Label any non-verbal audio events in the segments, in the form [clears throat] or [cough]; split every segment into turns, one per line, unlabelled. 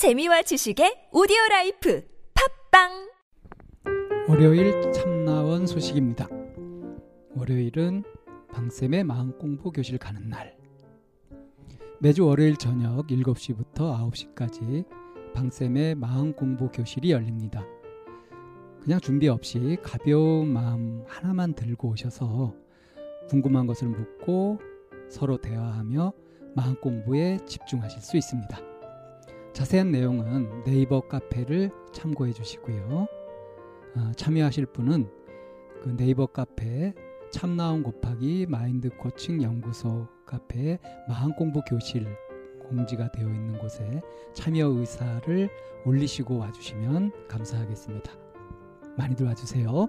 재미와 지식의 오디오 라이프 팟빵
월요일 참나원 소식입니다. 월요일은 방쌤의 마음 공부 교실 가는 날. 매주 월요일 저녁 7시부터 9시까지 방쌤의 마음 공부 교실이 열립니다. 그냥 준비 없이 가벼운 마음 하나만 들고 오셔서 궁금한 것을 묻고 서로 대화하며 마음 공부에 집중하실 수 있습니다. 자세한 내용은 네이버 카페를 참고해 주시고요. 아, 참여하실 분은 그 네이버 카페 참나온 곱하기 마인드 코칭 연구소 카페에 마음 공부 교실 공지가 되어 있는 곳에 참여 의사를 올리시고 와주시면 감사하겠습니다. 많이들 와주세요.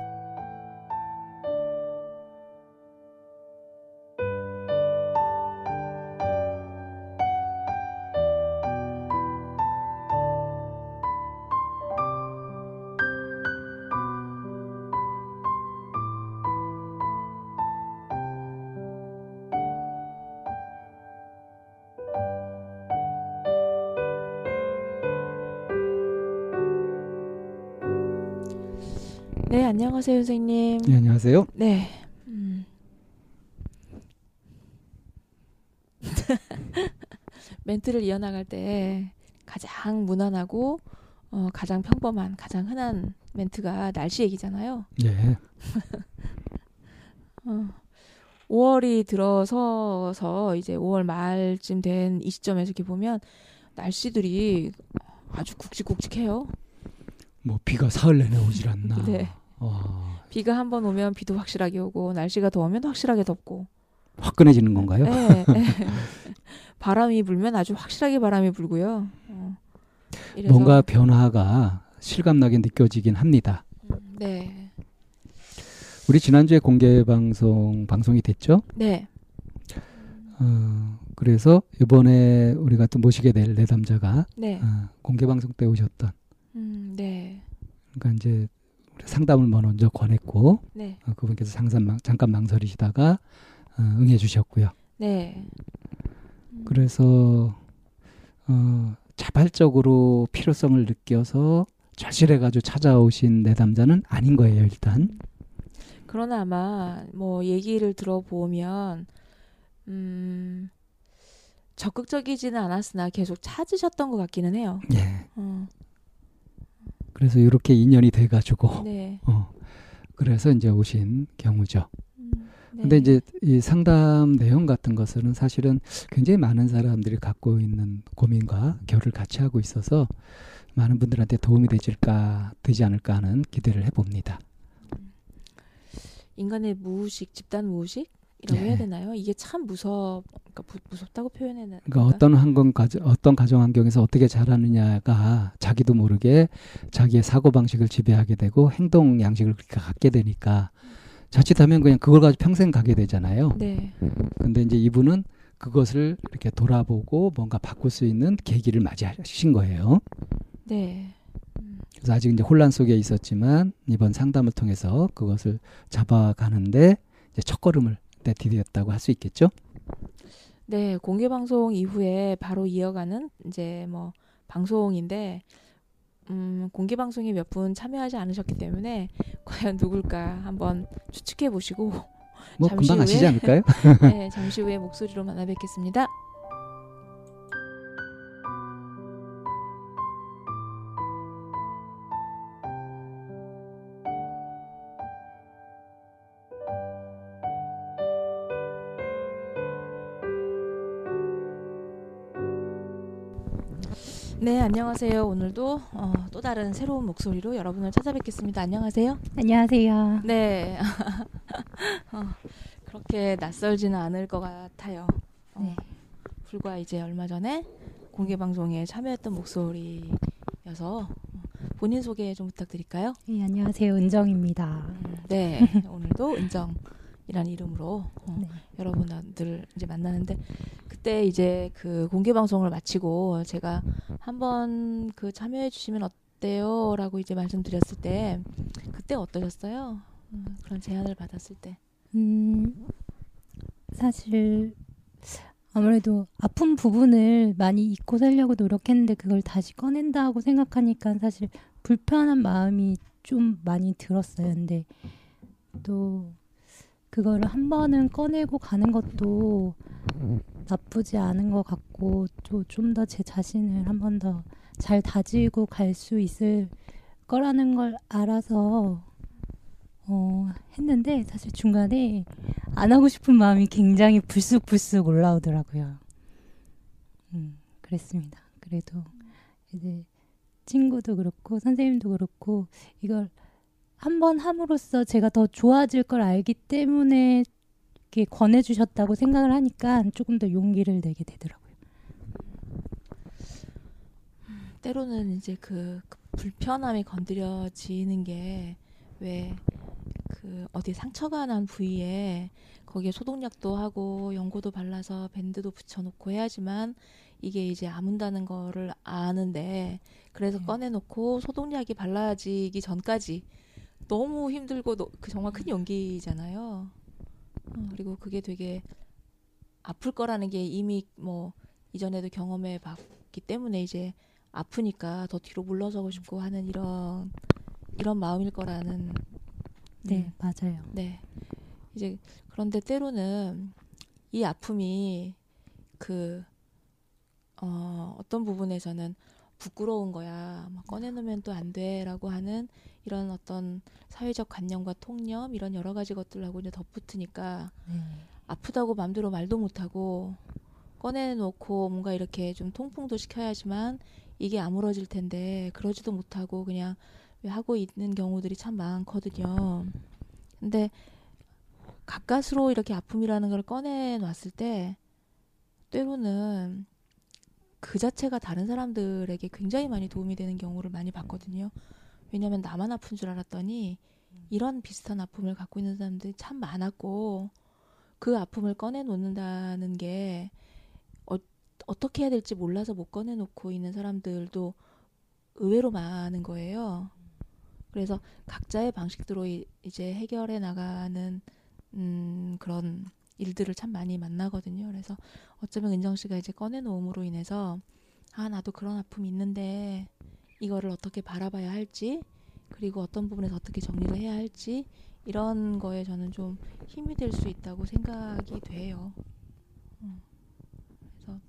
안녕하세요, 선생님.
네, 안녕하세요.
네. 음. [laughs] 멘트를 이어나갈 때 가장 무난하고 어, 가장 평범한, 가장 흔한 멘트가 날씨 얘기잖아요.
예. [laughs]
어, 5월이 들어서서 이제 5월 말쯤 된 이 시점에서 이렇게 보면 날씨들이 아주 굵직굵직해요.
뭐 비가 사흘 내내 오질 않나. [laughs]
네.
어,
비가 한 번 오면 비도 확실하게 오고 날씨가 더우면 확실하게 덥고
화끈해지는 건가요?
네, 네. [laughs] 바람이 불면 아주 확실하게 바람이 불고요. 어,
뭔가 변화가 실감나게 느껴지긴 합니다.
음, 네,
우리 지난주에 공개 방송 방송이 됐죠?
네,
어, 그래서 이번에 우리가 또 모시게 될 내담자가
네,
어, 공개 방송 때 오셨던
음, 네,
그러니까 이제 상담을 먼저 권했고
네,
어, 그분께서 잠깐, 망, 잠깐 망설이시다가 어, 응해 주셨고요.
네. 음,
그래서 어, 자발적으로 필요성을 느껴서 절실해가지고 찾아오신 내담자는 아닌 거예요 일단.
그러나 아마 뭐 얘기를 들어보면 음, 적극적이지는 않았으나 계속 찾으셨던 것 같기는 해요.
예.
어,
그래서 이렇게 인연이 돼가지고
네. [laughs]
어, 그래서 이제 오신 경우죠.
음, 네.
근데 이제 이 상담 내용 같은 것은 사실은 굉장히 많은 사람들이 갖고 있는 고민과 결을 같이 하고 있어서 많은 분들한테 도움이 되질까 되지 않을까 하는 기대를 해봅니다.
인간의 무의식, 집단 무의식 이라고
네.
해야 되나요? 이게 참 무섭, 그러니까 무, 무섭다고 표현해야 되나?
그러니까 어떤 환경 가정 어떤 가정 환경에서 어떻게 자라느냐가 자기도 모르게 자기의 사고 방식을 지배하게 되고 행동 양식을 그렇게 갖게 되니까 자칫하면 그냥 그걸 가지고 평생 가게 되잖아요.
네,
근데 이제 이분은 그것을 이렇게 돌아보고 뭔가 바꿀 수 있는 계기를 맞이하신 거예요.
네, 음,
그래서 아직 이제 혼란 속에 있었지만 이번 상담을 통해서 그것을 잡아가는데 이제 첫 걸음을 내디뎠다고 할 수 있겠죠.
네. 공개 방송 이후에 바로 이어가는 이제 뭐 방송인데 음, 공개 방송에 몇 분 참여하지 않으셨기 때문에 [laughs] 과연 누굴까 한번 추측해 보시고
뭐
잠시
금방 아시지
후에
않을까요? [laughs]
네, 잠시 후에 목소리로 만나 뵙겠습니다. 네, 안녕하세요. 오늘도 어, 또 다른 새로운 목소리로 여러분을 찾아뵙겠습니다. 안녕하세요.
안녕하세요.
네. [laughs] 어, 그렇게 낯설지는 않을 것 같아요. 어,
네.
불과 이제 얼마 전에 공개 방송에 참여했던 목소리여서 어, 본인 소개 좀 부탁드릴까요?
네, 안녕하세요. 은정입니다.
음, 네. 오늘도 은정 이라는 이름으로 어,
네.
여러분들 이제 만나는데 그때 이제 그 공개 방송을 마치고 제가 한번 그 참여해 주시면 어때요라고 이제 말씀드렸을 때 그때 어떠셨어요? 음, 그런 제안을 받았을 때.
음, 사실 아무래도 아픈 부분을 많이 잊고 살려고 노력했는데 그걸 다시 꺼낸다고 생각하니까 사실 불편한 마음이 좀 많이 들었어요. 근데 또 그거를 한 번은 꺼내고 가는 것도 나쁘지 않은 것 같고 좀 더 제 자신을 한 번 더 잘 다지고 갈 수 있을 거라는 걸 알아서 어, 했는데 사실 중간에 안 하고 싶은 마음이 굉장히 불쑥불쑥 올라오더라고요. 음, 그랬습니다. 그래도 이제 친구도 그렇고 선생님도 그렇고 이걸 한번 함으로써 제가 더 좋아질 걸 알기 때문에 이렇게 권해주셨다고 생각을 하니까 조금 더 용기를 내게 되더라고요.
때로는 이제 그, 그 불편함이 건드려지는 게 왜 그 어디 상처가 난 부위에 거기에 소독약도 하고 연고도 발라서 밴드도 붙여놓고 해야지만 이게 이제 아문다는 거를 아는데 그래서
네.
꺼내놓고 소독약이 발라지기 전까지 너무 힘들고 너- 그 정말 큰 용기잖아요. 어, 그리고 그게 되게 아플 거라는 게 이미 뭐 이전에도 경험해 봤기 때문에 이제 아프니까 더 뒤로 물러서고 싶고 하는 이런 이런 마음일 거라는
네,
음,
맞아요.
네. 이제 그런데 때로는 이 아픔이 그 어, 어떤 부분에서는 부끄러운 거야. 막 꺼내놓으면 또 안 돼라고 하는 이런 어떤 사회적 관념과 통념 이런 여러 가지 것들하고 이제 덧붙으니까
네.
아프다고 마음대로 말도 못하고 꺼내놓고 뭔가 이렇게 좀 통풍도 시켜야지만 이게 아물어질 텐데 그러지도 못하고 그냥 왜 하고 있는 경우들이 참 많거든요. 근데 가까스로 이렇게 아픔이라는 걸 꺼내놨을 때 때로는 그 자체가 다른 사람들에게 굉장히 많이 도움이 되는 경우를 많이 봤거든요. 왜냐하면 나만 아픈 줄 알았더니 이런 비슷한 아픔을 갖고 있는 사람들이 참 많았고 그 아픔을 꺼내놓는다는 게 어, 어떻게 해야 될지 몰라서 못 꺼내놓고 있는 사람들도 의외로 많은 거예요. 그래서 각자의 방식대로 이- 이제 해결해 나가는 음, 그런 일들을 참 많이 만나거든요. 그래서 어쩌면 은정 씨가 이제 꺼내놓음으로 인해서 아 나도 그런 아픔이 있는데 이거를 어떻게 바라봐야 할지 그리고 어떤 부분에서 어떻게 정리를 해야 할지 이런 거에 저는 좀 힘이 될 수 있다고 생각이 돼요. 음. 그래서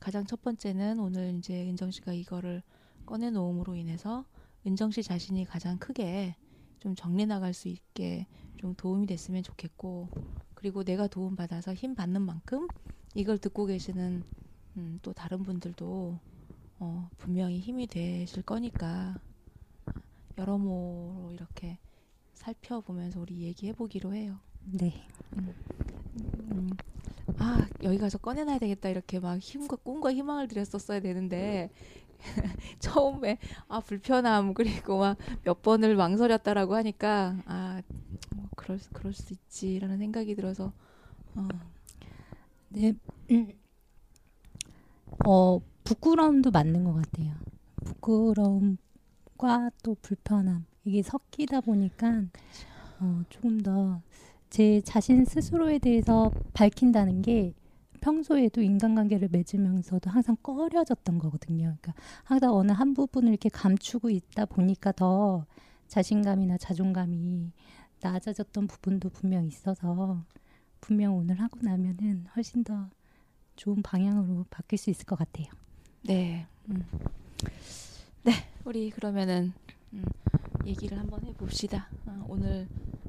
가장 첫 번째는 오늘 이제 은정 씨가 이거를 꺼내 놓음으로 인해서 은정 씨 자신이 가장 크게 좀 정리 나갈 수 있게 좀 도움이 됐으면 좋겠고 그리고 내가 도움 받아서 힘 받는 만큼 이걸 듣고 계시는 음, 또 다른 분들도 어, 분명히 힘이 되실 거니까 여러모로 이렇게 살펴보면서 우리 얘기해 보기로 해요.
네.
음, 아 여기 가서 꺼내놔야 되겠다 이렇게 막 힘과 꿈과 희망을 들였었어야 되는데 [laughs] 처음에 아 불편함 그리고 막 몇 번을 망설였다라고 하니까 아 뭐, 그럴 수- 그럴 수 있지라는 생각이 들어서 어,
네. 음. 어, 부끄러움도 맞는 것 같아요. 부끄러움과 또 불편함. 이게 섞이다 보니까 어, 조금 더 제 자신 스스로에 대해서 밝힌다는 게 평소에도 인간관계를 맺으면서도 항상 꺼려졌던 거거든요. 그러니까 항상 어느 한 부분을 이렇게 감추고 있다 보니까 더 자신감이나 자존감이 낮아졌던 부분도 분명 있어서 분명 오늘 하고 나면은 훨씬 더 좋은 방향으로 바뀔 수 있을 것 같아요.
네. 음. 네, 우리 그러면은 음, 얘기를 한번 해봅시다. 어, 오늘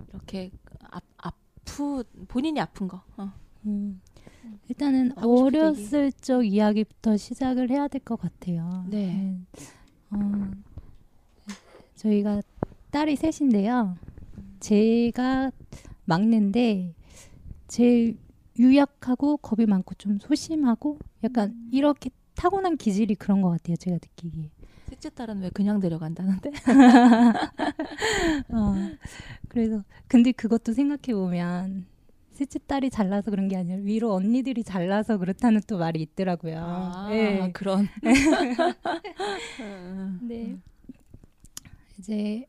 이렇게 아, 아프 본인이 아픈 거. 어.
음, 일단은
하고 싶은
어렸을 적 이야기부터 시작을 해야 될 것 같아요.
네.
어, 저희가 딸이 셋인데요. 제가 막내인데 제일 유약하고 겁이 많고 좀 소심하고 약간
음.
이렇게 타고난 기질이 그런 것 같아요. 제가 느끼기에.
딸은 왜 그냥 데려간다는데? [laughs]
어, 그래서 근데 그것도 생각해 보면 셋째 딸이 잘나서 그런 게 아니라 위로 언니들이 잘나서 그렇다는 또 말이 있더라고요.
아,
네.
그런. [laughs] 음.
네. 이제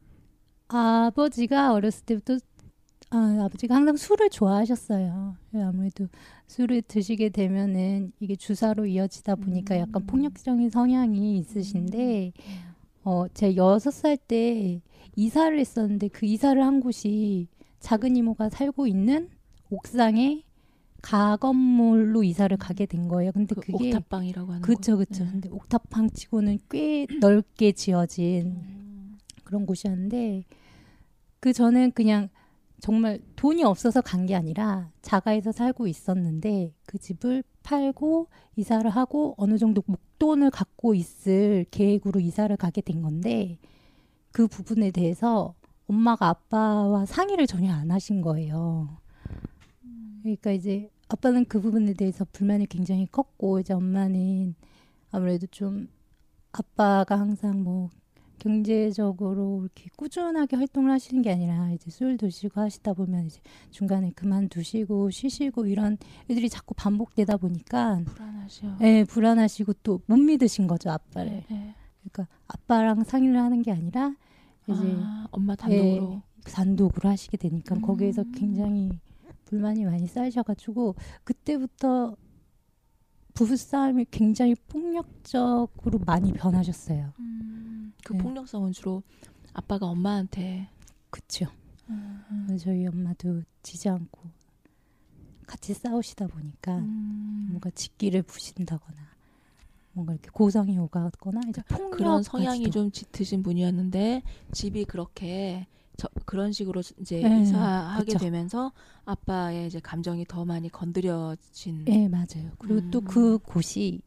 아버지가 어렸을 때부터 아, 아버지가 항상 술을 좋아하셨어요. 예, 아무래도 술을 드시게 되면은 이게 주사로 이어지다 보니까 약간
음.
폭력적인 성향이 있으신데 어, 제 여섯 살 때 이사를 했었는데 그 이사를 한 곳이 작은 이모가 살고 있는 옥상에 가건물로 이사를 가게 된 거예요. 근데
그
그, 게
옥탑방이라고 하는
그쵸 그쵸.
네.
근데 옥탑방 치고는 꽤 넓게 지어진
음.
그런 곳이었는데 그 저는 그냥 정말 돈이 없어서 간 게 아니라 자가에서 살고 있었는데 그 집을 팔고 이사를 하고 어느 정도 목돈을 갖고 있을 계획으로 이사를 가게 된 건데 그 부분에 대해서 엄마가 아빠와 상의를 전혀 안 하신 거예요. 그러니까 이제 아빠는 그 부분에 대해서 불만이 굉장히 컸고 이제 엄마는 아무래도 좀 아빠가 항상 뭐 경제적으로 이렇게 꾸준하게 활동을 하시는 게 아니라 이제 술 드시고 하시다 보면 이제 중간에 그만두시고 쉬시고 이런 일들이 자꾸 반복되다 보니까
불안하죠.
예, 불안하시고 또 못 믿으신 거죠, 아빠를.
네.
그러니까 아빠랑 상의를 하는 게 아니라 이제
아, 엄마 단독으로.
단독으로 하시게 되니까
음.
거기에서 굉장히 불만이 많이 쌓이셔가지고 그때부터 부부싸움이 굉장히 폭력적으로 많이 변하셨어요.
음, 그
네.
폭력성은 주로 아빠가 엄마한테
그쵸.
음,
그래서 저희 엄마도 지지 않고 같이 싸우시다 보니까
음,
뭔가 직기를 부신다거나 뭔가 이렇게 고성이 오가거나 이제 폭력
그런 성향이 좀 짙으신 분이었는데 집이 그렇게 저, 그런 식으로 이제
네,
이사하게
그쵸.
되면서 아빠의 이제 감정이 더 많이 건드려진
네 맞아요. 그리고 또
음.
그 곳이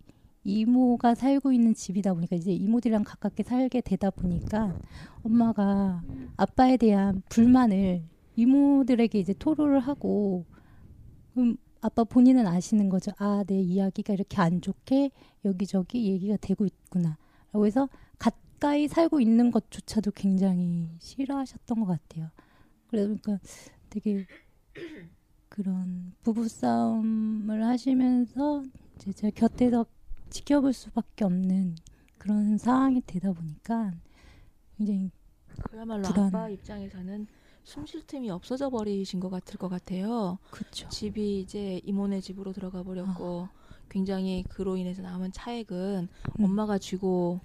이모가 살고 있는 집이다 보니까 이제 이모들이랑 가깝게 살게 되다 보니까 엄마가 아빠에 대한 불만을 이모들에게 이제 토로를 하고 그럼 아빠 본인은 아시는 거죠. 아, 내 이야기가 이렇게 안 좋게 여기저기 얘기가 되고 있구나. 라고 해서 가까이 살고 있는 것조차도 굉장히 싫어하셨던 것 같아요. 그러니까 되게 그런 부부싸움을 하시면서 이제 제 곁에서 지켜볼 수밖에 없는 그런 상황이 되다 보니까 굉장히
그야말로
불안.
아빠 입장에서는 숨 쉴 틈이 없어져 버리신 것 같을 것 같아요.
그렇죠.
집이 이제 이모네 집으로 들어가 버렸고 굉장히 그로 인해서 남은 차액은
음.
엄마가 쥐고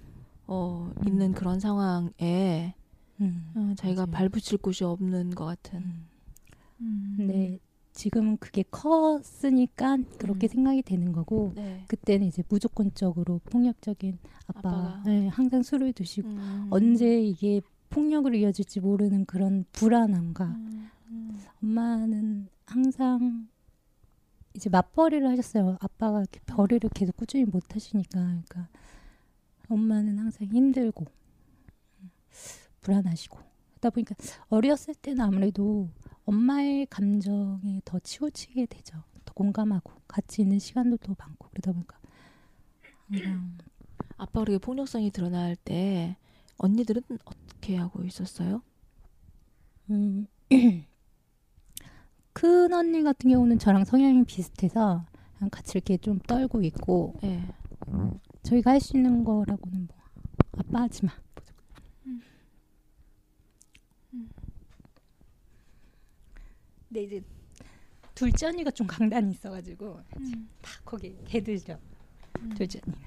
어,
음.
있는 그런 상황에
음.
어, 자기가. 발붙일 곳이 없는 것 같은.
음.
음.
근데 지금은 그게 컸으니까 그렇게
음.
생각이 되는 거고
네.
그때는 이제 무조건적으로 폭력적인 아빠가
아빠가.
네, 항상 술을 드시고
음.
언제 이게 폭력으로 이어질지 모르는 그런 불안함과
음. 음.
엄마는 항상 이제 맞벌이를 하셨어요. 아빠가 이렇게 벌이를 계속 꾸준히 못 하시니까 그러니까 엄마는 항상 힘들고 불안하시고 그러다 보니까 어렸을 때는 아무래도 엄마의 감정에 더 치우치게 되죠. 더 공감하고 같이 있는 시간도 더 많고 그러다 보니까 항상
아빠 그렇게 폭력성이 드러날 때 언니들은 어떻게 하고 있었어요?
음, [clears throat] 큰 언니 같은 경우는 저랑 성향이 비슷해서 같이 이렇게 좀 떨고 있고
네.
저희가 할 수 있는 거라고는 뭐 아빠 하지 마. 근데 이제 둘째 언니가 좀 강단이 있어가지고
음.
다 거기 개들죠. 둘째 언니.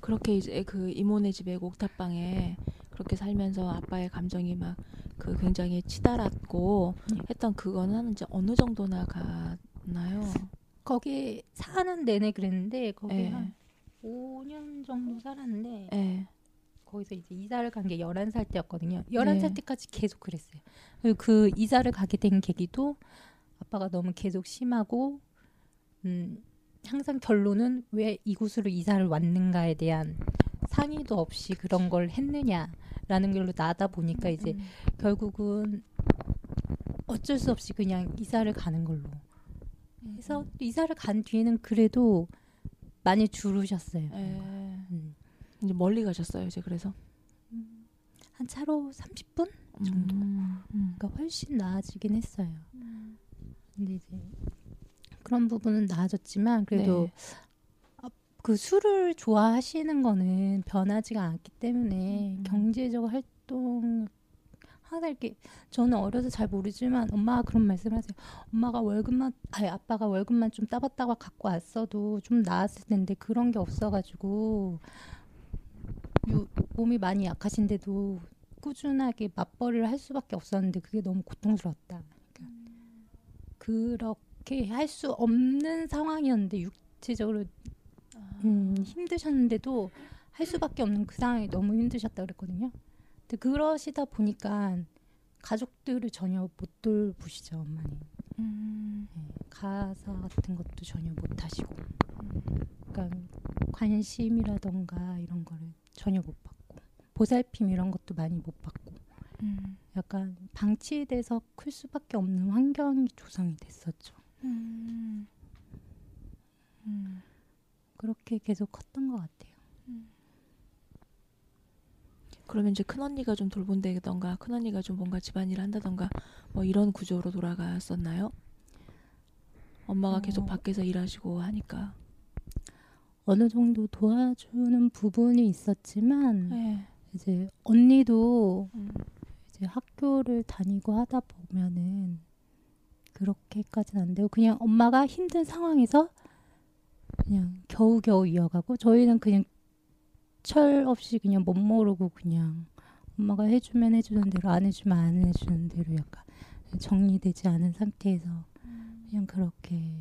그렇게 이제 그 이모네 집에 옥탑방에 그렇게 살면서 아빠의 감정이 막 그 굉장히 치달았고
네.
했던 그거는 한 이제 어느 정도나 가나요?
거기 사는 내내 그랬는데 거기
예.
한 5년 정도 살았는데
예.
거기서 이제 이사를 간 게 11살 때였거든요. 11살
네.
때까지 계속 그랬어요. 그리고 그 이사를 가게 된 계기도 아빠가 너무 계속 심하고 음 항상 결론은 왜 이곳으로 이사를 왔는가에 대한 상의도 없이 그런 걸 했느냐라는 걸로 나다 보니까 이제
음.
결국은 어쩔 수 없이 그냥 이사를 가는 걸로 해서 이사를 간 뒤에는 그래도 많이 줄으셨어요.
예.
음.
이제 멀리 가셨어요, 이제 그래서.
한 차로 30분? 정도?
음. 음.
그러니까 훨씬 나아지긴 했어요. 근데 이제 그런 부분은 나아졌지만 그래도
네.
아, 그 술을 좋아하시는 거는 변하지가 않기 때문에
음.
경제적 활동 이렇게 저는 어려서 잘 모르지만 엄마가 그런 말씀을 하세요. 엄마가 월급만 아니 아빠가 월급만 좀 따봤다가 갖고 왔어도 좀 나았을 텐데 그런 게 없어가지고 유- 몸이 많이 약하신데도 꾸준하게 맞벌이를 할 수밖에 없었는데 그게 너무 고통스러웠다. 그러니까 그렇게 할 수 없는 상황이었는데 육체적으로 음, 힘드셨는데도 할 수밖에 없는 그 상황이 너무 힘드셨다 그랬거든요. 근데 그러시다 보니까 가족들을 전혀 못 돌보시죠 엄마는.
음.
네, 가사 같은 것도 전혀 못 하시고, 그러니까 관심이라던가 이런 거를 전혀 못 받고, 보살핌 이런 것도 많이 못 받고,
음.
약간 방치돼서 클 수밖에 없는 환경이 조성이 됐었죠.
음. 음.
그렇게 계속 컸던 것 같아요.
그러면 이제 큰 언니가 좀 돌본다던가 큰 언니가 좀 뭔가 집안일을 한다던가 뭐 이런 구조로 돌아갔었나요? 엄마가
어.
계속 밖에서 일하시고 하니까.
어느 정도 도와주는 부분이 있었지만
네.
이제 언니도
음.
이제 학교를 다니고 하다 보면은 그렇게까지는 안 되고 그냥 엄마가 힘든 상황에서 그냥 겨우겨우 이어가고 저희는 그냥 철 없이 그냥 못 모르고 그냥 엄마가 해주면 해주는 대로 안 해주면 안 해주는 대로 약간 정리되지 않은 상태에서 그냥 그렇게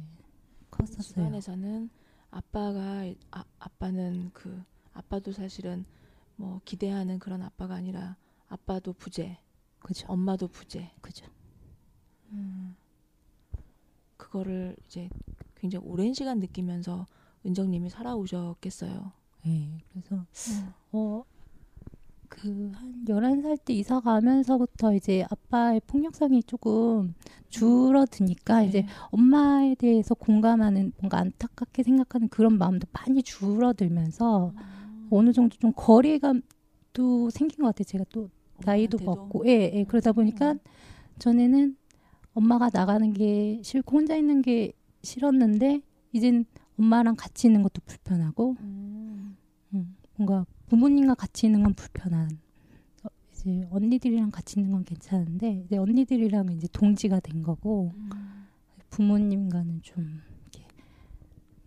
컸었어요.
집안에서는 아빠가 아, 아빠는 그 아빠도 사실은 뭐 기대하는 그런 아빠가 아니라 아빠도 부재,
그죠,
엄마도 부재.
그죠.
그거를 이제 굉장히 오랜 시간 느끼면서 은정님이 살아오셨겠어요.
예, 그래서 어, 그, 한 11살 때 이사 가면서부터 이제 아빠의 폭력성이 조금 줄어드니까 이제
네.
엄마에 대해서 공감하는 뭔가 안타깝게 생각하는 그런 마음도 많이 줄어들면서 어느 정도 좀 거리감도 생긴 것 같아요. 제가 또 나이도? 먹고, 예, 예. 그러다 보니까 전에는 엄마가 나가는 게 싫고 혼자 있는 게 싫었는데 이젠 엄마랑 같이 있는 것도 불편하고
음.
음, 뭔가 부모님과 같이 있는 건 불편한. 어, 이제 언니들이랑 같이 있는 건 괜찮은데 이제 언니들이랑은 이제 동지가 된 거고
음.
부모님과는 좀 이렇게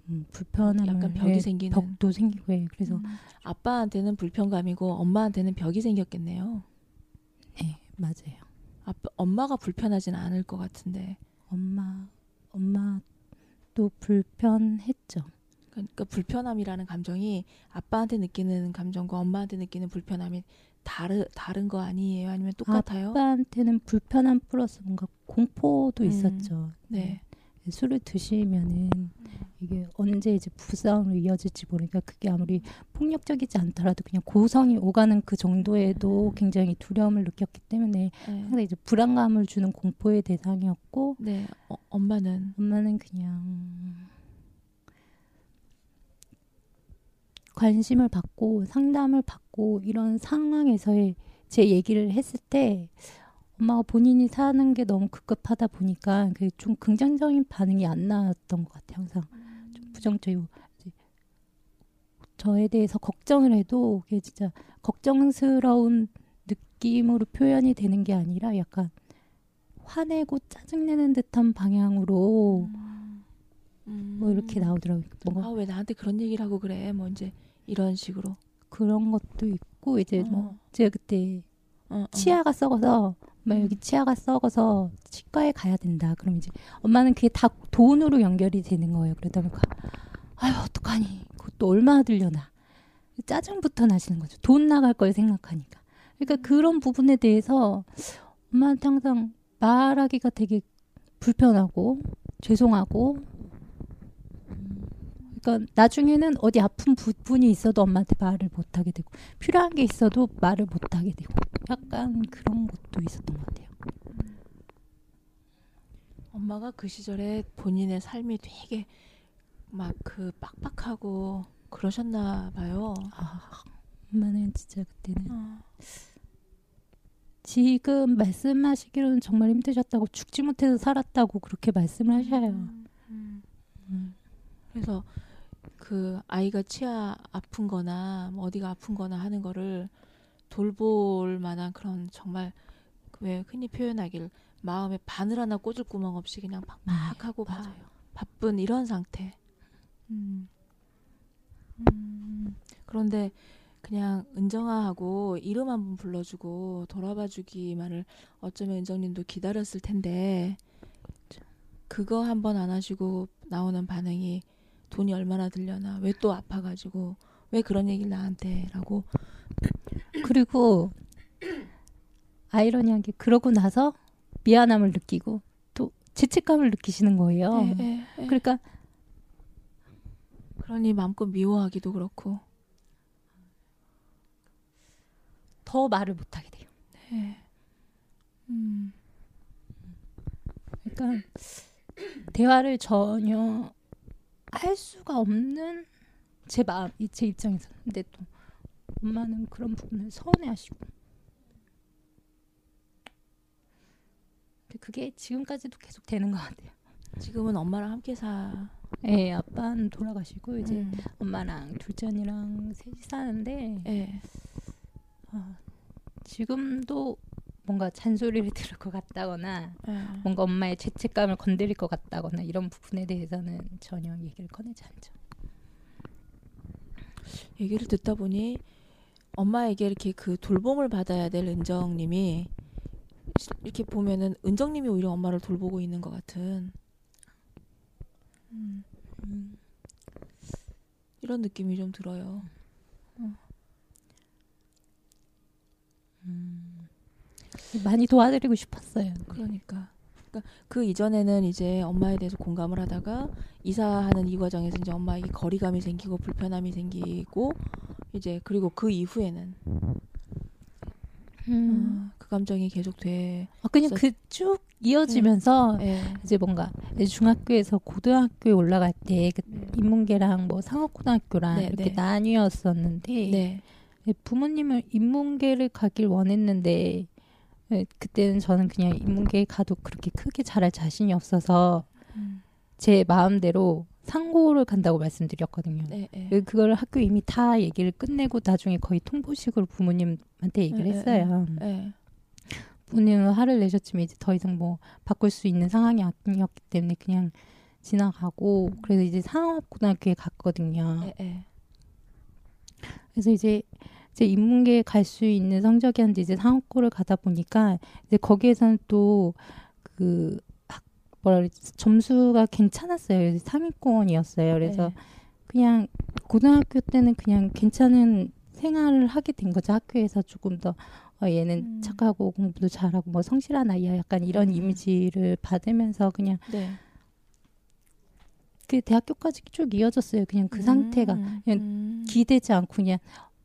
음, 불편함을
약간 벽이
예,
생기는.
벽도 생기고 예, 그래서
음. 아빠한테는 불편감이고 엄마한테는 벽이 생겼겠네요.
예 맞아요.
아빠 엄마가 불편하진 않을 것 같은데.
엄마 엄마도 불편했죠.
그러니까 불편함이라는 감정이 아빠한테 느끼는 감정과 엄마한테 느끼는 불편함이 다르 다른 거 아니에요? 아니면 똑같아요?
아빠한테는 불편함 플러스 뭔가 공포도
음,
있었죠.
네.
예, 술을 드시면은 이게 언제 이제 부싸움으로 이어질지 모르니까 그게 아무리 폭력적이지 않더라도 그냥 고성이 오가는 그 정도에도 굉장히 두려움을 느꼈기 때문에
네.
항상 이제 불안감을 주는 공포의 대상이었고
네. 어, 엄마는
엄마는 그냥 관심을 받고 상담을 받고 이런 상황에서의 제 얘기를 했을 때 엄마가 본인이 사는 게 너무 급급하다 보니까 그 좀 긍정적인 반응이 안 나왔던 것 같아요. 항상 좀 부정적이고 저에 대해서 걱정을 해도 그게 진짜 걱정스러운 느낌으로 표현이 되는 게 아니라 약간 화내고 짜증내는 듯한 방향으로
음.
뭐 이렇게 나오더라고요. 뭔가
아 왜 나한테 그런 얘기를 하고 그래? 뭐 이제 이런 식으로.
그런 것도 있고 이제 뭐
어.
제가 그때
어, 어.
치아가 썩어서 막 여기 치아가 썩어서 치과에 가야 된다. 그럼 이제 엄마는 그게 다 돈으로 연결이 되는 거예요. 그러다 보니까 아유 어떡하니 그것도 얼마나 들려나 짜증부터 나시는 거죠. 돈 나갈 걸 생각하니까. 그러니까 그런 부분에 대해서 엄마한테 항상 말하기가 되게 불편하고 죄송하고 음, 그러니까 나중에는 어디 아픈 부분이 있어도 엄마한테 말을 못 하게 되고 필요한 게 있어도 말을 못 하게 되고 약간 그런 것도 있었던 것 같아요.
엄마가 그 시절에 본인의 삶이 되게 막 그 빡빡하고 그러셨나 봐요.
아, 엄마는 진짜 그때는
어.
지금 말씀하시기로는 정말 힘드셨다고 죽지 못해서 살았다고 그렇게 말씀을 하셔요.
음, 음.
음.
그래서 그 아이가 치아 아픈 거나 뭐 어디가 아픈 거나 하는 거를 돌볼 만한 그런 정말 그왜 흔히 표현하길 마음에 바늘 하나 꽂을 구멍 없이 그냥 팍팍하고 바,
맞아요.
바쁜 이런 상태. 음. 음. 그런데 그냥 은정아하고 이름 한번 불러주고 돌아봐주기만을 어쩌면 은정님도 기다렸을 텐데 그거 한번 안 하시고 나오는 반응이 돈이 얼마나 들려나 왜 또 아파가지고 왜 그런 얘기를 나한테라고
그리고 아이러니하게 그러고 나서 미안함을 느끼고 또 죄책감을 느끼시는 거예요.
예, 예, 예.
그러니까
그러니 마음껏 미워하기도 그렇고
더 말을 못 하게 돼요.
예. 음.
그러니까 대화를 전혀 할 수가 없는 제 마음, 이- 제 입장에서. 근데 또 엄마는 그런 부분을 서운해하시고. 근데 그게 지금까지도 계속 되는 것 같아요.
지금은 엄마랑 함께 사.
예, 아빠는 돌아가시고 이제
음.
엄마랑 둘째 언니랑 셋이 사는데
예.
아, 지금도 뭔가 잔소리를 [laughs] 들을 것 같다거나
예.
뭔가 엄마의 죄책감을 건드릴 것 같다거나 이런 부분에 대해서는 전혀 얘기를 꺼내지 않죠.
얘기를 듣다 보니 엄마에게 이렇게 그 돌봄을 받아야 될 은정님이 이렇게 보면은 은정님이 오히려 엄마를 돌보고 있는 것 같은 음, 이런 느낌이 좀 들어요.
많이 도와드리고 싶었어요.
그러니까. 그러니까 그 이전에는 이제 엄마에 대해서 공감을 하다가 이사하는 이 과정에서 이제 엄마에게 거리감이 생기고 불편함이 생기고 이제 그리고 그 이후에는
음.
어, 그 감정이 계속 돼.
아, 그냥 그 쭉 이어지면서
예.
이제 뭔가 이제 중학교에서 고등학교에 올라갈 때 그 인문계랑 뭐 상업고등학교랑
네,
이렇게
네.
나뉘었었는데
네.
예, 부모님은 인문계를 가길 원했는데 예, 그때는 저는 그냥 인문계에 가도 그렇게 크게 잘할 자신이 없어서
음.
제 마음대로 상고를 간다고 말씀드렸거든요.
네. 네.
그- 그걸 학교 이미 다 얘기를 끝내고 나중에 거의 통보식으로 부모님한테 얘기를
네, 네,
했어요.
네.
부모님은 화를 내셨지만 이제 더 이상 뭐 바꿀 수 있는 상황이 아니었기 때문에 그냥 지나가고 그래서 이제 상업고등학교에 갔거든요.
네. 네.
그래서 이제 이제 인문계에 갈 수 있는 성적이 한데 이제 상업고를 가다 보니까 이제 거기에서는 또그 뭐라 그러지 점수가 괜찮았어요. 상위권이었어요. 그래서
네.
그냥 고등학교 때는 그냥 괜찮은 생활을 하게 된 거죠. 학교에서 조금 더 어, 얘는
음.
착하고 공부도 잘하고 뭐 성실한 아이야 약간 이런
음.
이미지를 받으면서 그냥
네.
그 대학교까지 쭉 이어졌어요. 그냥 그 상태가
음.
그냥
음.
기대지 않고 그냥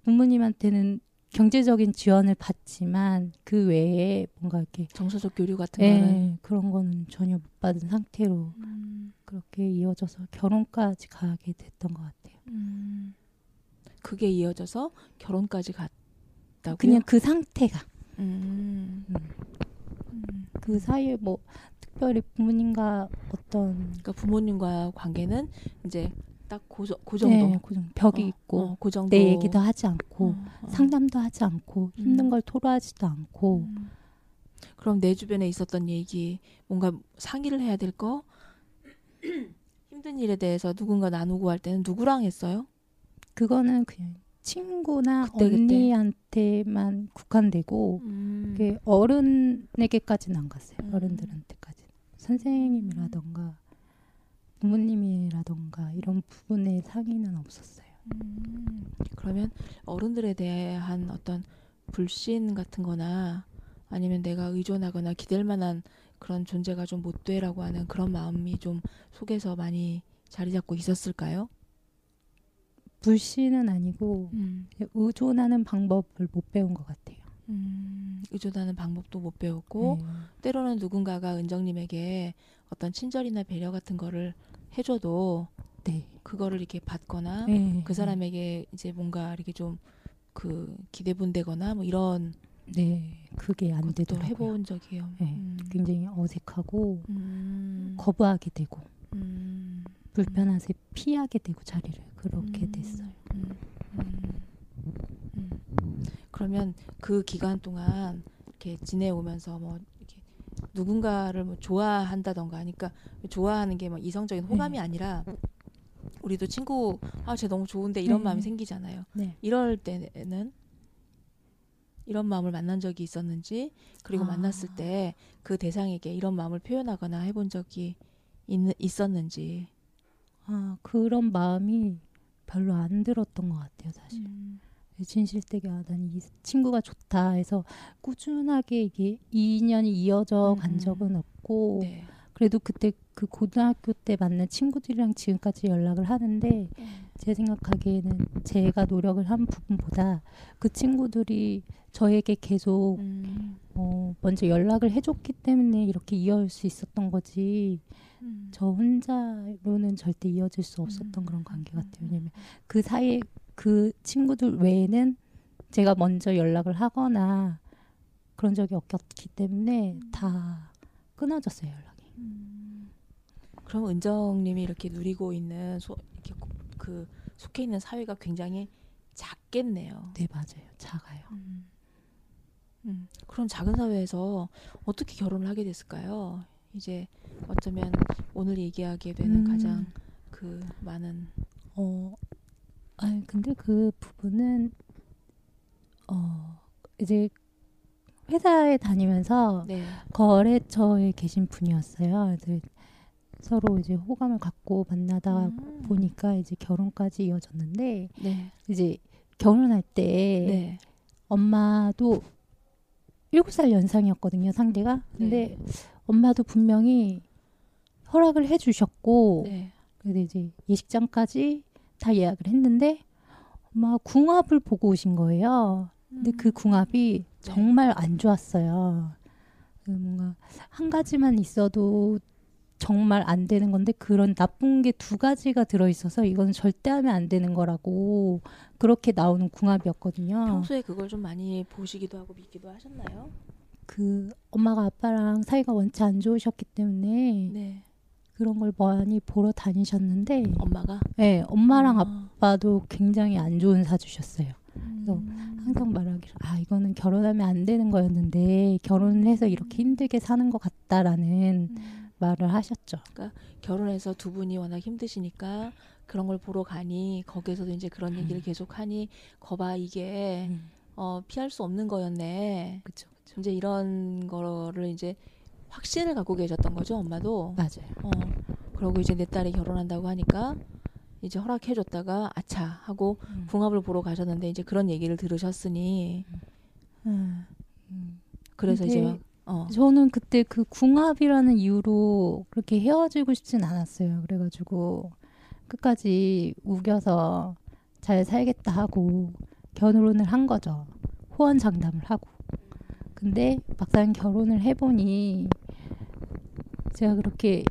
부모님한테는 경제적인 지원을 받지만 그 외에 뭔가 이렇게
정서적 교류 같은 거는
예, 그런 거는 전혀 못 받은 상태로
음.
그렇게 이어져서 결혼까지 가게 됐던 것 같아요.
음. 그게 이어져서 결혼까지 갔다고요?
그냥 그 상태가
음.
음.
음.
그 사이에 뭐 특별히 부모님과 어떤
그러니까 부모님과 관계는 이제 딱그 정도.
네, 그 정도 벽이
어,
있고
어, 그 정도.
내 얘기도 하지 않고
어, 어.
상담도 하지 않고 힘든
음.
걸 토로하지도 않고
음. 그럼 내 주변에 있었던 얘기, 뭔가 상의를 해야 될 거, [clears throat] 힘든 일에 대해서 누군가 나누고 할 때는 누구랑 했어요?
그거는 그냥 친구나
그때, 그때.
언니한테만 국한되고
음.
어른에게까지는 안 갔어요.
음.
어른들한테까지 선생님이라던가 부모님이라던가 이런 부분의 상의는 없었어요.
음, 그러면 어른들에 대한 어떤 불신 같은 거나 아니면 내가 의존하거나 기댈 만한 그런 존재가 좀 못 돼라고 하는 그런 마음이 좀 속에서 많이 자리 잡고 있었을까요?
불신은 아니고
음,
의존하는 방법을 못 배운 것 같아요.
음, 의존하는 방법도 못 배웠고
네.
때로는 누군가가 은정님에게 어떤 친절이나 배려 같은 거를 해줘도
네.
그거를 이렇게 받거나
네.
그 사람에게 이제 뭔가 이렇게 좀 그 기대분되거나 뭐 이런
네. 그게 안 되더라고요.
해본 적이요.
네.
음.
굉장히 어색하고
음.
거부하게 되고
음.
불편해서 피하게 되고 자리를 그렇게
음.
됐어요.
음. 음. 음. 그러면 그 기간 동안 이렇게 지내오면서 뭐 누군가를 뭐 좋아한다던가 하니까 좋아하는 게뭐 이성적인 호감이
네.
아니라 우리도 친구 아 쟤 너무 좋은데 이런
네.
마음이 생기잖아요.
네.
이럴 때는 이런 마음을 만난 적이 있었는지 그리고
아.
만났을 때 그 대상에게 이런 마음을 표현하거나 해본 적이 있, 있었는지
아 그런 마음이 별로 안 들었던 것 같아요, 사실.
음.
진실되게 아, 난 이 친구가 좋다 해서 꾸준하게 이게 인연이 이어져 간
음.
적은 없고
네.
그래도 그때 그 고등학교 때 만난 친구들이랑 지금까지 연락을 하는데 제 생각하기에는 제가 노력을 한 부분보다 그 친구들이 저에게 계속
음.
어, 먼저 연락을 해줬기 때문에 이렇게 이어올 수 있었던 거지
음.
저 혼자로는 절대 이어질 수 없었던
음.
그런 관계 같아요. 왜냐면 그 사이에 그 친구들 외에는 제가 먼저 연락을 하거나 그런 적이 없었기 때문에 다 끊어졌어요 연락이.
음. 그럼 은정님이 이렇게 누리고 있는 소, 이렇게 고- 그 속해 있는 사회가 굉장히 작겠네요.
네 맞아요. 작아요.
음. 음. 그런 작은 사회에서 어떻게 결혼을 하게 됐을까요? 이제 어쩌면 오늘 얘기하게 되는
음.
가장 그 많은
어, 아니 근데 그 부분은 어 이제 회사에 다니면서
네.
거래처에 계신 분이었어요. 그래서 서로 이제 호감을 갖고 만나다
음.
보니까 이제 결혼까지 이어졌는데
네.
이제 결혼할 때
네.
엄마도 7살 연상이었거든요, 상대가. 근데 엄마도 분명히 허락을 해 주셨고
네.
그래서 이제 예식장까지 다 예약을 했는데 엄마가 궁합을 보고 오신 거예요. 근데 그 궁합이 정말 안 좋았어요. 그 뭔가 한 가지만 있어도 정말 안 되는 건데 그런 나쁜 게 두 가지가 들어 있어서 이건 절대 하면 안 되는 거라고 그렇게 나오는 궁합이었거든요.
평소에 그걸 좀 많이 보시기도 하고 믿기도 하셨나요?
그 엄마가 아빠랑 사이가 원체 안 좋으셨기 때문에
네.
그런 걸 많이 보러 다니셨는데
엄마가
네, 엄마랑
아.
아빠도 굉장히 안 좋은 사주셨어요. 그래서
음.
항상 말하기를 아 이거는 결혼하면 안 되는 거였는데 결혼을 해서 이렇게 힘들게 사는 것 같다라는
음.
말을 하셨죠.
결혼해서 두 분이 워낙 힘드시니까 그런 걸 보러 가니 거기에서도 이제 그런
음.
얘기를 계속 하니 거봐 이게 어, 피할 수 없는 거였네.
그렇죠.
이제 이런 거를 이제 확신을 갖고 계셨던 거죠 엄마도.
맞아요.
어 그러고 이제 내 딸이 결혼한다고 하니까 이제 허락해줬다가 아차 하고
음.
궁합을 보러 가셨는데 이제 그런 얘기를 들으셨으니
음.
그래서 이제 막 어.
저는 그때 그 궁합이라는 이유로 그렇게 헤어지고 싶진 않았어요. 그래가지고 끝까지 우겨서 잘 살겠다 하고 결혼을 한 거죠. 호언 장담을 하고. 근데 막상 결혼을 해보니 제가 그렇게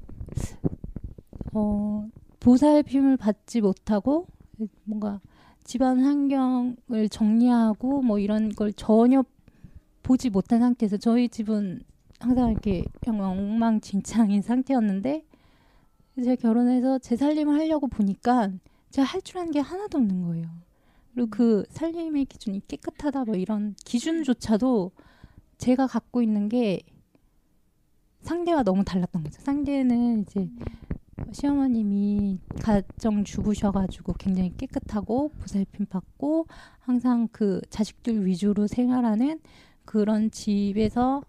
어 보살핌을 받지 못하고 뭔가 집안 환경을 정리하고 뭐 이런 걸 전혀 보지 못한 상태에서 저희 집은 항상 이렇게 엉망진창인 상태였는데 제가 결혼해서 제 살림을 하려고 보니까 제가 할 줄 아는 게 하나도 없는 거예요. 그리고 그 살림의 기준이 깨끗하다 뭐 이런 기준조차도 제가 갖고 있는 게 상대와 너무 달랐던 거죠. 상대는 이제 시어머님이 가정 주부셔가지고 굉장히 깨끗하고 보살핌 받고 항상 그 자식들 위주로 생활하는 그런 집에서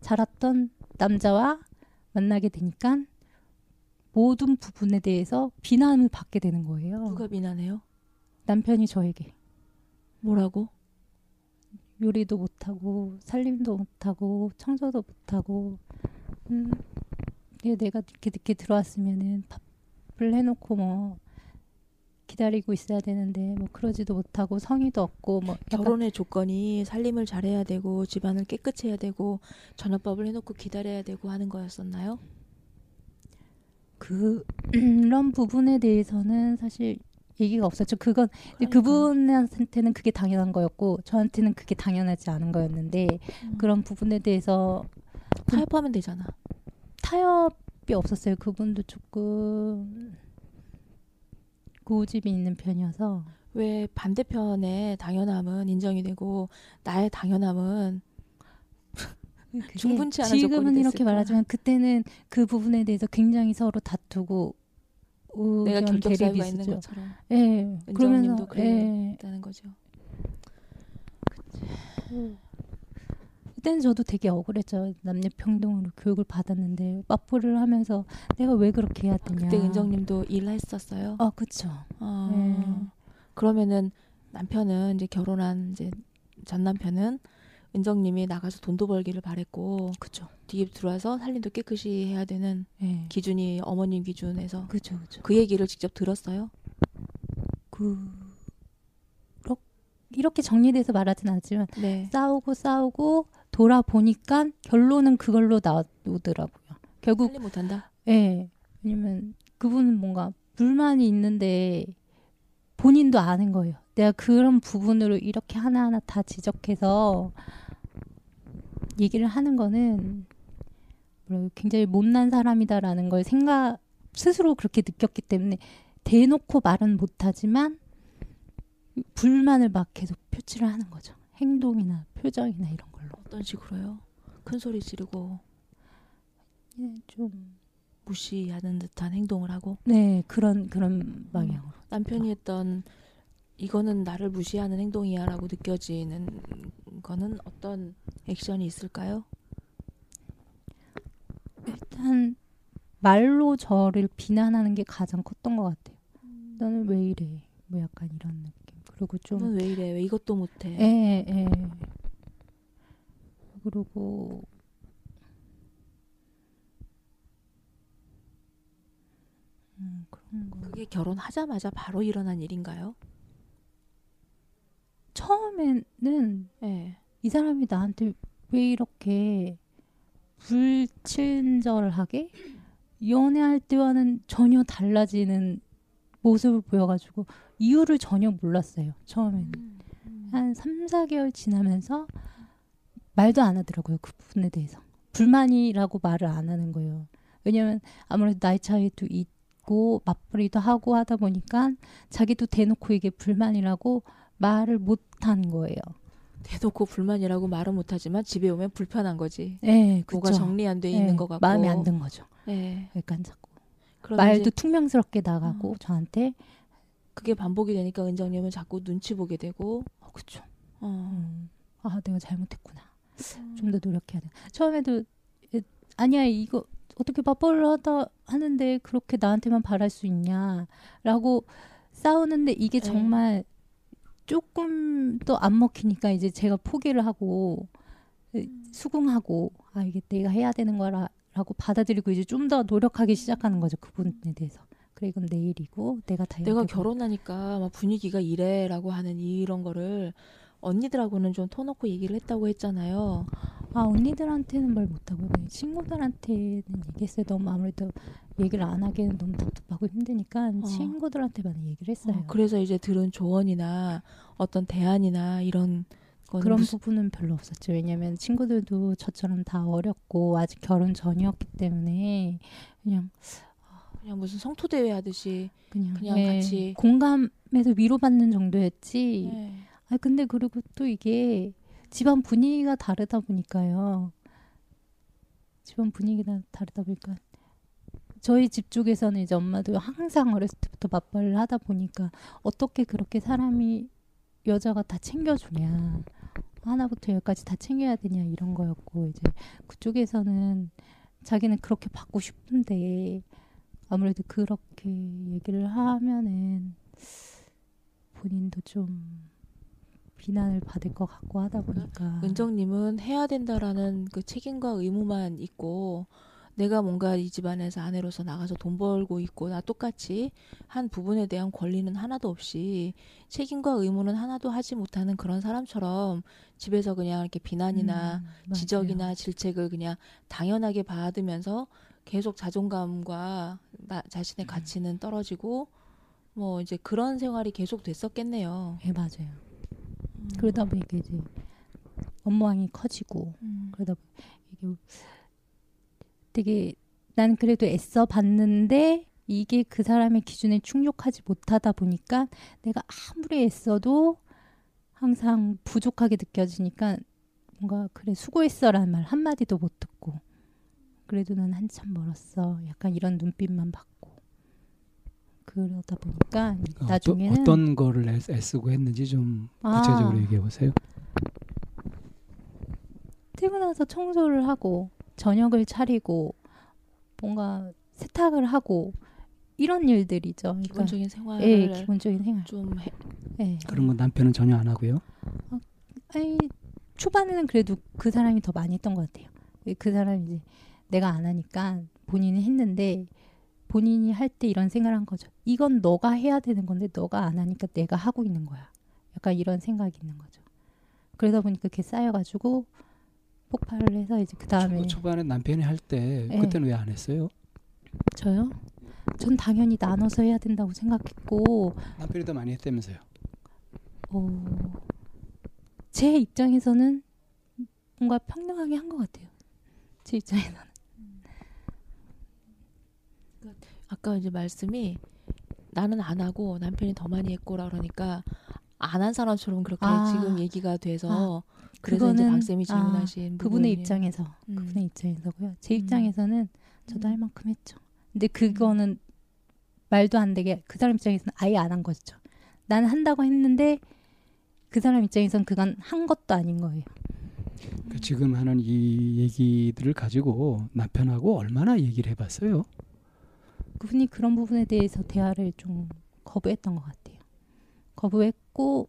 자랐던 남자와 만나게 되니까 모든 부분에 대해서 비난을 받게 되는 거예요.
누가 미나네요?
남편이 저에게
뭐라고?
요리도 못하고 살림도 못하고 청소도 못하고 음, 얘 내가 이렇게 늦게 들어왔으면은 밥을 해놓고 뭐 기다리고 있어야 되는데 뭐 그러지도 못하고 성의도 없고 뭐
결혼의 조건이 살림을 잘해야 되고 집안을 깨끗이 해야 되고 저녁밥을 해놓고 기다려야 되고 하는 거였었나요?
그 그런 부분에 대해서는 사실 얘기가 없었죠. 그건
그러니까.
그분한테는 그게 당연한 거였고 저한테는 그게 당연하지 않은 거였는데
음.
그런 부분에 대해서
타협하면 되잖아.
타협이 없었어요. 그분도 조금 고집이 있는 편이어서
왜 반대편의 당연함은 인정이 되고 나의 당연함은 충분치 않은
지금은 이렇게? 말하지만 그때는 그 부분에 대해서 굉장히 서로 다투고
내가 사유가
대립이
있는. 것처럼
예. 그러면서. 예.
있다는 거죠.
그 때는 저도 되게 억울했죠. 남녀 평등으로 교육을 받았는데 맞벌이를 하면서 내가 왜 그렇게 해야 되냐.
그때 은정님도 일했었어요.
아, 그쵸.
어,
네.
그러면은 남편은 이제 결혼한 이제 전 남편은 은정님이 나가서 돈도 벌기를 바랬고
그쵸.
뒤에 들어와서 살림도 깨끗이 해야 되는
예.
기준이 어머님 기준에서
그쵸, 그쵸.
그 얘기를 직접 들었어요.
그, 이렇- 이렇게 정리돼서 말하진 않지만
네.
싸우고 싸우고 돌아보니까 결론은 그걸로 나오더라고요. 결국
못한다.
예. 왜냐면 그분은 뭔가 불만이 있는데 본인도 아는 거예요. 내가 그런 부분으로 이렇게 하나하나 다 지적해서 얘기를 하는 거는 굉장히 못난 사람이다라는 걸 생각 스스로 그렇게 느꼈기 때문에 대놓고 말은 못하지만 불만을 막 계속 표출을 하는 거죠. 행동이나 표정이나 이런 걸로.
어떤 식으로요? 큰 소리 지르고
예, 좀
무시하는 듯한 행동을 하고
네, 그런 그런 방향으로.
남편이 했던 이거는 나를 무시하는 행동이야라고 느껴지는 거는 어떤 액션이 있을까요?
일단 말로 저를 비난하는 게 가장 컸던 것 같아요. 너는 왜 이래? 뭐 약간 이런 느낌. 그리고
좀넌왜 이래? 왜 이것도 못해?
예, 예. 그리고 음, 그런 거.
그게 결혼하자마자 바로 일어난 일인가요?
처음에는
네.
이 사람이 나한테 왜 이렇게 불친절하게 연애할 때와는 전혀 달라지는 모습을 보여가지고 이유를 전혀 몰랐어요. 처음에는. 한 3, 4개월 지나면서 말도 안 하더라고요. 그 부분에 대해서. 불만이라고 말을 안 하는 거예요. 왜냐면 아무래도 나이 차이도 있고 맞벌이도 하고 하다 보니까 자기도 대놓고 이게 불만이라고 말을 못 한 거예요.
대놓고 불만이라고 말은 못하지만 집에 오면 불편한 거지.
네, 그쵸.
뭐가 정리 안돼
예,
있는 것 같고
마음에 안 든 거죠.
네.
그러니까 자꾸 말도
이제
퉁명스럽게 나가고 저한테
그게 반복이 되니까 은정님은 자꾸 눈치 보게 되고
어, 그쵸.
어.
음, 아 내가 잘못했구나. 좀더 노력해야 돼. 처음에도 에, 아니야 이거 어떻게 맞벌이를 하다 하는데 그렇게 나한테만 바랄 수 있냐라고 싸우는데 이게
네.
정말 조금 또 안 먹히니까 이제 제가 포기를 하고 에, 수긍하고 아 이게 내가 해야 되는 거라라고 받아들이고 이제 좀 더 노력하기 시작하는 거죠 그 부분에 대해서. 그래 이건 내 일이고 내가 다
내가. 결혼하니까 막 분위기가 이래라고 하는 이런 거를 언니들하고는 좀 터놓고 얘기를 했다고 했잖아요.
아 언니들한테는 말 못하고 그냥 친구들한테는 얘기했어요. 너무 아무래도 얘기를 안 하기에는 너무 답답하고 힘드니까 친구들한테 많이 얘기를 했어요.
어, 그래서 이제 들은 조언이나 어떤 대안이나 이런
그런
무슨
부분은 별로 없었죠. 왜냐면 친구들도 저처럼 다 어렸고 아직 결혼 전이었기 때문에 그냥
그냥 무슨 성토 대회 하듯이
그냥,
그냥
예,
같이-
공감해서 위로받는 정도였지.
네.
아 근데 그리고 또 이게 집안 분위기가 다르다 보니까요. 집안 분위기가 다르다 보니까 저희 집 쪽에서는 이제 엄마도 항상 어렸을 때부터 맞벌이를 하다 보니까 어떻게 그렇게 사람이 여자가 다 챙겨주냐 하나부터 열까지 다 챙겨야 되냐 이런 거였고 이제 그쪽에서는 자기는 그렇게 받고 싶은데 아무래도 그렇게 얘기를 하면은 본인도 좀 비난을 받을 것 같고 하다 보니까
은정님은 해야 된다라는 그 책임과 의무만 있고 내가 뭔가 이 집안에서 아내로서 나가서 돈 벌고 있고 나 똑같이 한 부분에 대한 권리는 하나도 없이 책임과 의무는 하나도 하지 못하는 그런 사람처럼 집에서 그냥 이렇게 비난이나
음.
지적이나 질책을 그냥 당연하게 받으면서 계속 자존감과 나, 자신의 가치는 떨어지고 뭐 이제 그런 생활이 계속 됐었겠네요.
예 맞아요. 그러다 보니까 이제 업무량이 커지고
음.
그러다 보니 이게 되게 난 그래도 애써 봤는데 이게 그 사람의 기준에 충족하지 못하다 보니까 내가 아무리 애써도 항상 부족하게 느껴지니까 뭔가 그래 수고했어라는 말 한마디도 못 듣고 그래도 난 한참 멀었어 약간 이런 눈빛만 받고 그러다 보니까
그러니까
나중에는
어떤, 어떤 거를 애, 애쓰고 했는지 좀
아.
구체적으로 얘기해 보세요.
퇴근해서 청소를 하고 저녁을 차리고 뭔가 세탁을 하고 이런 일들이죠. 그러니까
기본적인 생활을
예, 기본적인 생활.
좀 해,
예.
그런 건 남편은 전혀 안 하고요.
아니 초반에는 그래도 그 사람이 더 많이 했던 것 같아요. 그 사람이 이제 내가 안 하니까 본인이 했는데 본인이 할 때 이런 생각을 한 거죠. 이건 너가 해야 되는 건데 너가 안 하니까 내가 하고 있는 거야. 약간 이런 생각이 있는 거죠. 그러다 보니까 그게 쌓여가지고 폭발을 해서 이제 그 다음에
초, 초반에 남편이 할때
네.
그때는 왜안 했어요?
저요? 전 당연히 나눠서 해야 된다고 생각했고
남편이 더 많이 했다면서요.
어, 제 입장에서는 뭔가 평등하게 한 것 같아요. 제 입장에서는.
아까 이제 말씀이 나는 안 하고 남편이 더 많이 했고라 그러니까 안 한 사람처럼 그렇게
아.
지금 얘기가 돼서 그래서
그거는-
이제 박 쌤이
아,
질문하신
그분의
부분이-
입장에서
음.
그분의 입장에서고요. 제
음.
입장에서는 저도
음.
할 만큼 했죠. 근데 그거는 말도 안 되게 그 사람 입장에서는 아예 안 한 거죠. 나는 한다고 했는데 그 사람 입장에서는 그건 한 것도 아닌 거예요.
그 지금 하는 이 얘기들을 가지고 남편하고 얼마나 얘기를 해봤어요?
그분이 그런 부분에 대해서 대화를 좀 거부했던 것 같아요. 거부했고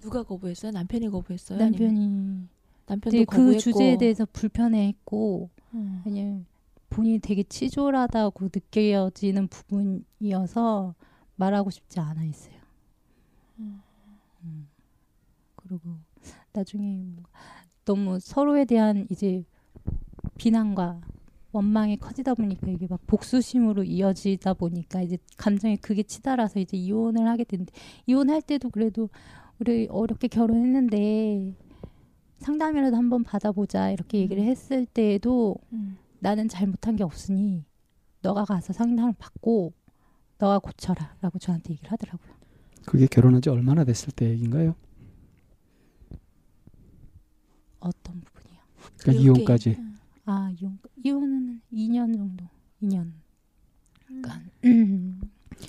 누가 거부했어요? 남편이 거부했어요? 아니면
남편이
남편도
그
거부했고
주제에 대해서 불편해했고
음.
왜냐면 본인이 되게 치졸하다고 느껴지는 부분이어서 말하고 싶지 않아 했어요.
음.
음. 그리고 나중에 뭐 너무 서로에 대한 이제 비난과 원망이 커지다 보니까 이게 막 복수심으로 이어지다 보니까 이제 감정이 그게 치달아서 이제 이혼을 하게 됐는데 이혼할 때도 그래도 우리 어렵게 결혼했는데 상담이라도 한번 받아보자 이렇게 얘기를
음.
했을 때에도
음.
나는 잘못한 게 없으니 너가 가서 상담을 받고 너가 고쳐라라고 저한테 얘기를 하더라고요.
그게 결혼한 지 얼마나 됐을 때 얘기인가요?
어떤 부분이요?
그러니까 이혼까지.
음.
아 이혼 이혼은 2년 정도 2년.
음.
그러니까 음.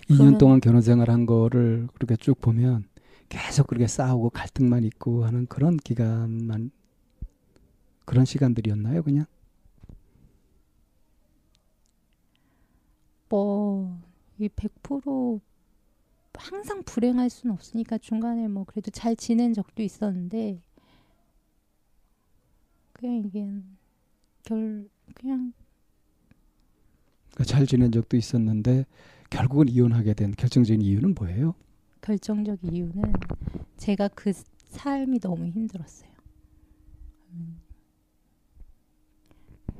2년
그러면-
동안 결혼 생활한 거를 그렇게 쭉 보면 계속 그렇게 싸우고 갈등만 있고 하는 그런 기간만 그런 시간들이었나요, 그냥?
뭐 이 100% 항상 불행할 수는 없으니까 중간에 뭐 그래도 잘 지낸 적도 있었는데 그냥 이게 결 그냥
그러니까 잘 지낸 적도 있었는데 결국은 이혼하게 된 결정적인 이유는 뭐예요?
결정적 이유는 제가 그 삶이 너무 힘들었어요. 음.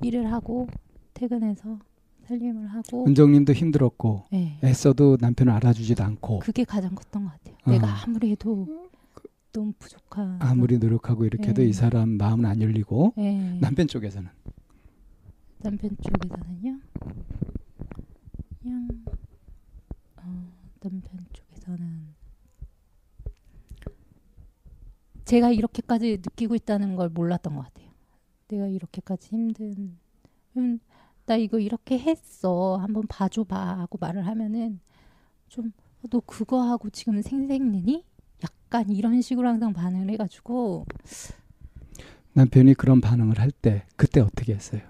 일을 하고 퇴근해서 살림을 하고
은정님도 힘들었고
네.
애써도 남편을 알아주지도 않고
그게 가장 컸던 것 같아요.
어.
내가 아무리 해도 너무 부족한
아무리 노력하고 이렇게 해도
네.
이 사람 마음은 안 열리고
네.
남편 쪽에서는
남편 쪽에서는요. 그냥 어, 남편 쪽에서는 제가 이렇게까지 느끼고 있다는 걸 몰랐던 것 같아요. 내가 이렇게까지 힘든 음, 나 이거 이렇게 했어. 한번 봐줘봐 하고 말을 하면은 좀 너 그거 하고 지금 생색내니? 약간 이런 식으로 항상 반응을 해가지고
남편이 그런 반응을 할 때 그때 어떻게 했어요?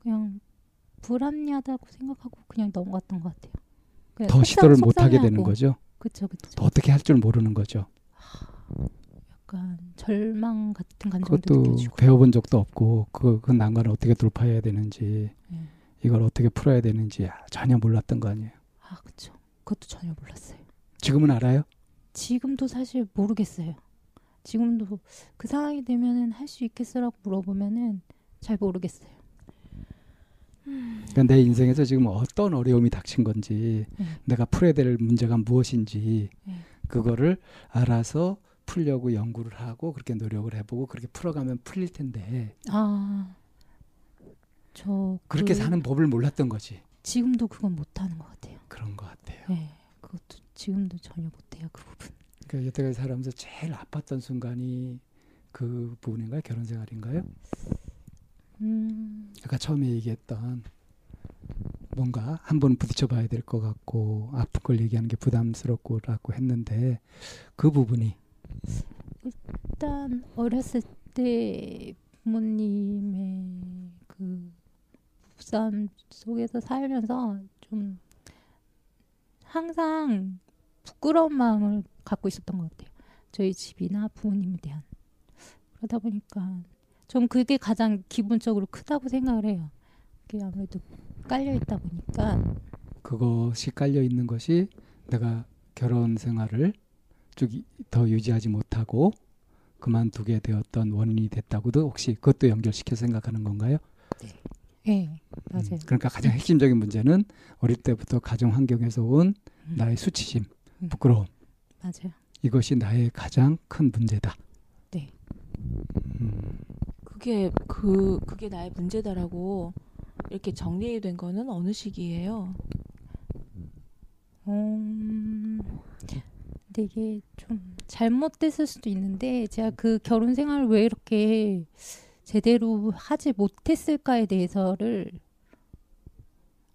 그냥 불합리하다고 생각하고 그냥 넘어갔던 것 같아요.
더 시도를 못 하게 되는. 거죠.
그쵸.
더 어떻게 할 줄 모르는 거죠.
약간 절망 같은 감정도 느껴지고.
배워본 적도 없고 그, 그 난관을 어떻게 돌파해야 되는지
네.
이걸 어떻게 풀어야 되는지 전혀 몰랐던 거 아니에요.
아 그쵸. 그것도 전혀 몰랐어요.
지금은 알아요?
지금도 사실 모르겠어요. 지금도 그 상황이 되면은 할 수 있겠어라고 물어보면은 잘 모르겠어요.
그러니까 내 인생에서 지금 어떤 어려움이 닥친 건지
네.
내가 풀어야 될 문제가 무엇인지
네.
그거를 알아서 풀려고 연구를 하고 그렇게 노력을 해보고 그렇게 풀어가면 풀릴 텐데
아, 저
그렇게
그-
사는 법을 몰랐던 거지.
지금도 그건 못하는 것 같아요.
그런 것 같아요.
네, 그것도 지금도 전혀 못해요 그 부분.
그러니까 여태까지 살아면서 제일 아팠던 순간이 그 부분인가요? 결혼 생활인가요?
음,
아까 처음에 얘기했던 뭔가 한 번 부딪혀봐야 될 것 같고 아픈 걸 얘기하는 게 부담스럽고라고 했는데 그 부분이
일단 어렸을 때 부모님의 그 부부싸움 속에서 살면서 좀 항상 부끄러운 마음을 갖고 있었던 것 같아요. 저희 집이나 부모님에 대한. 그러다 보니까 전 그게 가장 기본적으로 크다고 생각을 해요. 그게 아무래도 깔려 있다 보니까
그것이 깔려 있는 것이 내가 결혼 생활을 쭉 더 유지하지 못하고 그만두게 되었던 원인이 됐다고도 혹시 그것도 연결시켜 생각하는 건가요?
예 맞아요.
음, 그러니까 가장 핵심적인 문제는 어릴 때부터 가정 환경에서 온
음,
나의 수치심,
음.
부끄러움
맞아요.
이것이 나의 가장 큰 문제다.
네.
음,
그게 그 그게 나의 문제다라고 이렇게 정리된 거는 어느 시기예요?
음, 근데 이게 좀 잘못됐을 수도 있는데 제가 그 결혼 생활을 왜 이렇게 제대로 하지 못했을까에 대해서를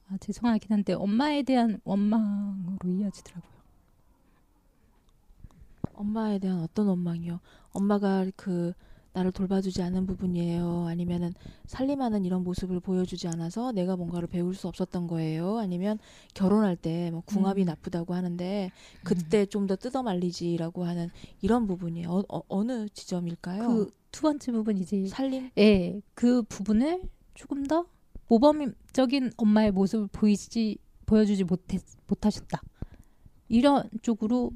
아, 죄송하긴 한데 엄마에 대한 원망으로 이어지더라고요.
엄마에 대한 어떤 원망이요? 엄마가 그 나를 돌봐주지 않은 부분이에요? 아니면은 살림하는 이런 모습을 보여주지 않아서 내가 뭔가를 배울 수 없었던 거예요? 아니면 결혼할 때 뭐 궁합이
음.
나쁘다고 하는데 그때 좀더 뜯어 말리지라고 하는 이런 부분이에요. 어, 어, 어 느 지점일까요?
그 두 번째 부분이지.
살림?
예, 그 부분을 조금 더 모범적인 엄마의 모습을 보이지 보여주지 못했 못하셨다. 이런 쪽으로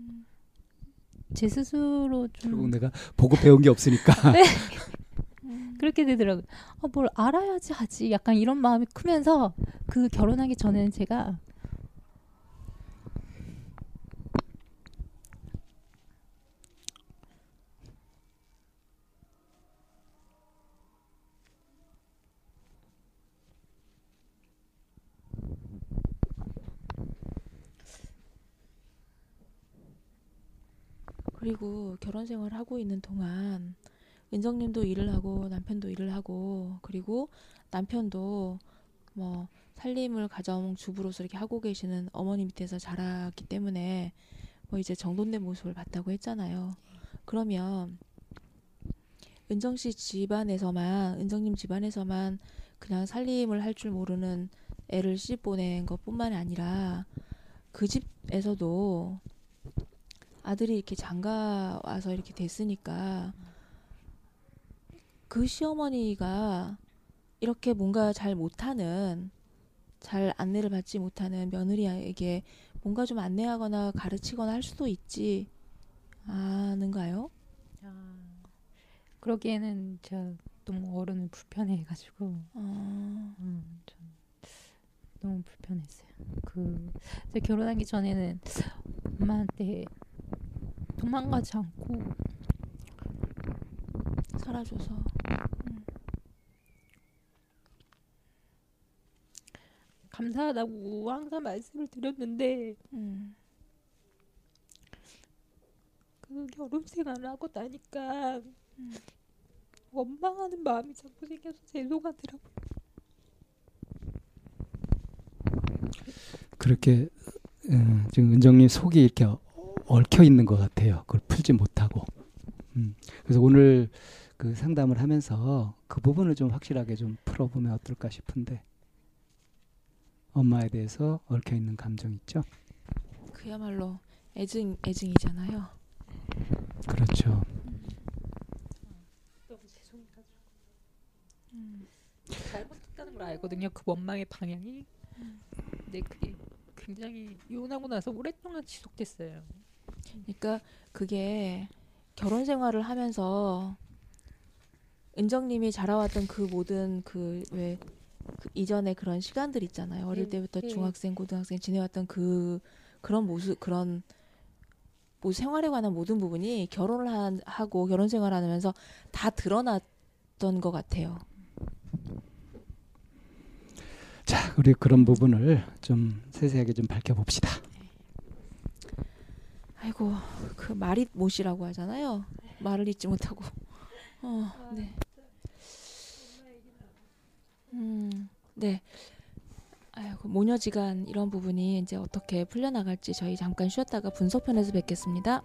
제 스스로
결국
좀
내가 보고 배운 게 없으니까 [laughs]
네. [laughs] 그렇게 되더라고요. 아, 뭘 알아야지 하지. 약간 이런 마음이 크면서 그 결혼하기 전에는 제가
그리고 결혼 생활 하고 있는 동안 은정님도 일을 하고 남편도 일을 하고 그리고 남편도 뭐 살림을 가정 주부로서 이렇게 하고 계시는 어머니 밑에서 자랐기 때문에 뭐 이제 정돈된 모습을 봤다고 했잖아요. 그러면 은정 씨 집안에서만 은정님 집안에서만 그냥 살림을 할 줄 모르는 애를 시집 보낸 것뿐만 아니라 그 집에서도 아들이 이렇게 장가 와서 이렇게 됐으니까 그 시어머니가 이렇게 뭔가 잘 못하는 잘 안내를 받지 못하는 며느리에게 뭔가 좀 안내하거나 가르치거나 할 수도 있지 않은가요?
그러기에는 제가 너무 어른을 불편해가지고
어,
음, 좀 너무 불편했어요. 그 결혼하기 전에는 엄마한테 도망가지 않고
살아줘서
감사하다고 항상 말씀을 드렸는데
음,
그 결혼 생활을 하고 나니까
원망하는 마음이 자꾸 생겨서 죄송하더라고요.
그렇게 음, 지금 은정님 속이 이렇게 어- 얽혀 있는 것 같아요. 그걸 풀지 못하고. 음, 그래서 오늘 그 상담을 하면서 그 부분을 좀 확실하게 좀 풀어보면 어떨까 싶은데 엄마에 대해서 얽혀 있는 감정 있죠?
그야말로 애증 애증이잖아요.
그렇죠.
잘못했다는 걸 알거든요. 그 원망의 방향이. 근데 그게 굉장히 이혼하고 나서 오랫동안 지속됐어요.
그러니까 그게 결혼 생활을 하면서 은정님이 자라왔던 그 모든 그왜 그 이전에 그런 시간들 있잖아요. 어릴
네,
때부터
네.
중학생, 고등학생 지내왔던 그 그런 모습 그런 뭐 생활에 관한 모든 부분이 결혼을 한, 하고 결혼 생활하면서 다 드러났던 것 같아요.
자, 우리 그런 부분을 좀 세세하게 좀 밝혀봅시다.
아이고 그 말이 못이라고 하잖아요. 말을 잊지 못하고. 어, 네. 음, 네. 아이고 모녀지간 이런 부분이 이제 어떻게 풀려나갈지 저희 잠깐 쉬었다가 분석편에서 뵙겠습니다.